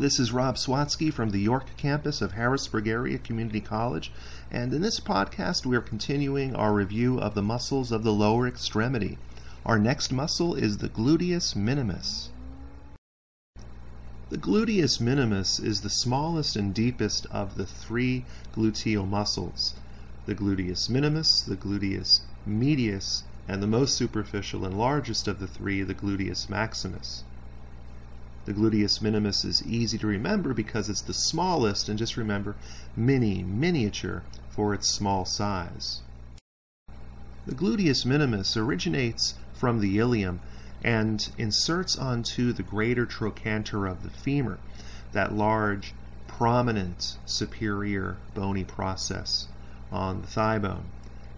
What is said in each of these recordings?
this is Rob Swatsky from the York campus of Harrisburg Area Community College, and in this podcast we are continuing our review of the muscles of the lower extremity. Our next muscle is the gluteus minimus. The gluteus minimus is the smallest and deepest of the three gluteal muscles. The gluteus minimus, the gluteus medius, and the most superficial and largest of the three, the gluteus maximus. The gluteus minimus is easy to remember because it's the smallest, and just remember mini, miniature for its small size. The gluteus minimus originates from the ilium and inserts onto the greater trochanter of the femur, that large, prominent superior bony process on the thigh bone.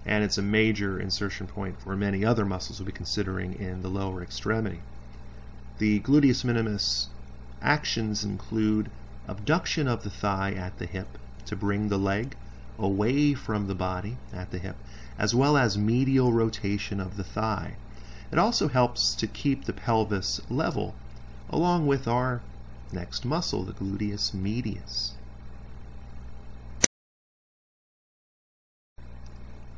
And it's a major insertion point for many other muscles we'll be considering in the lower extremity. The gluteus minimus actions include abduction of the thigh at the hip to bring the leg away from the body at the hip, as well as medial rotation of the thigh. It also helps to keep the pelvis level, along with our next muscle, the gluteus medius.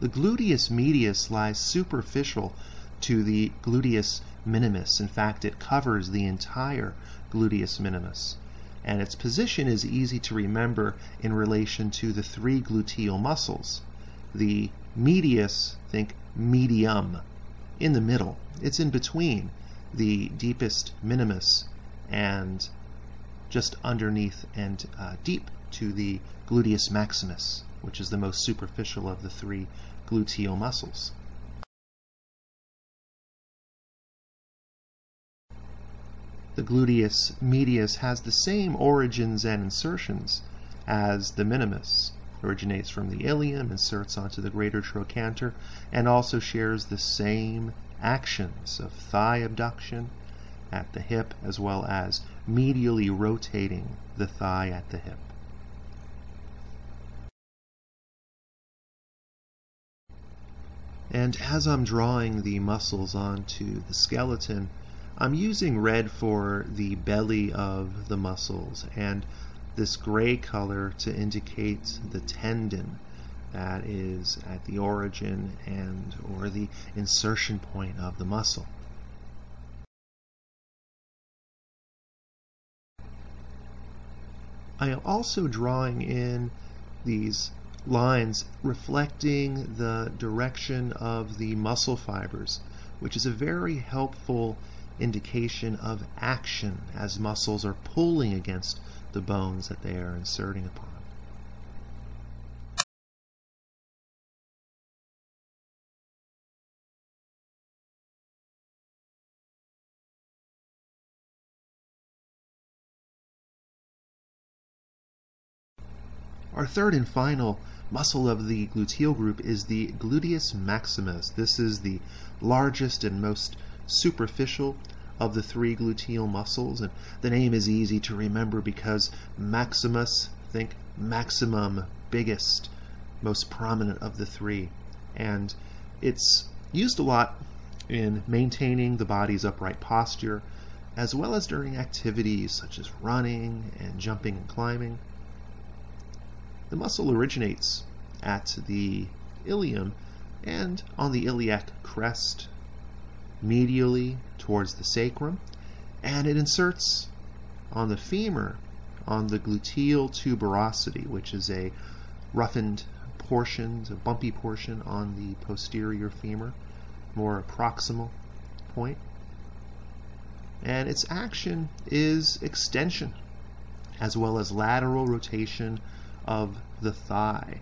The gluteus medius lies superficial to the gluteus minimus. In fact, it covers the entire gluteus minimus. And its position is easy to remember in relation to the three gluteal muscles. The medius, think medium, in the middle. It's in between the deepest minimus and just underneath and uh, deep to the gluteus maximus, which is the most superficial of the three gluteal muscles. The gluteus medius has the same origins and insertions as the minimus. Originates from the ilium, inserts onto the greater trochanter, and also shares the same actions of thigh abduction at the hip as well as medially rotating the thigh at the hip. And as I'm drawing the muscles onto the skeleton, I'm using red for the belly of the muscles and this gray color to indicate the tendon that is at the origin and or the insertion point of the muscle. I am also drawing in these lines reflecting the direction of the muscle fibers, which is a very helpful indication of action as muscles are pulling against the bones that they are inserting upon. Our third and final muscle of the gluteal group is the gluteus maximus. This is the largest and most superficial of the three gluteal muscles, and the name is easy to remember because maximus, think maximum, biggest, most prominent of the three. And it's used a lot in maintaining the body's upright posture, as well as during activities such as running and jumping and climbing. The muscle originates at the ilium and on the iliac crest medially towards the sacrum, and it inserts on the femur on the gluteal tuberosity, which is a roughened portion, a bumpy portion on the posterior femur, more proximal point. And its action is extension as well as lateral rotation of the thigh.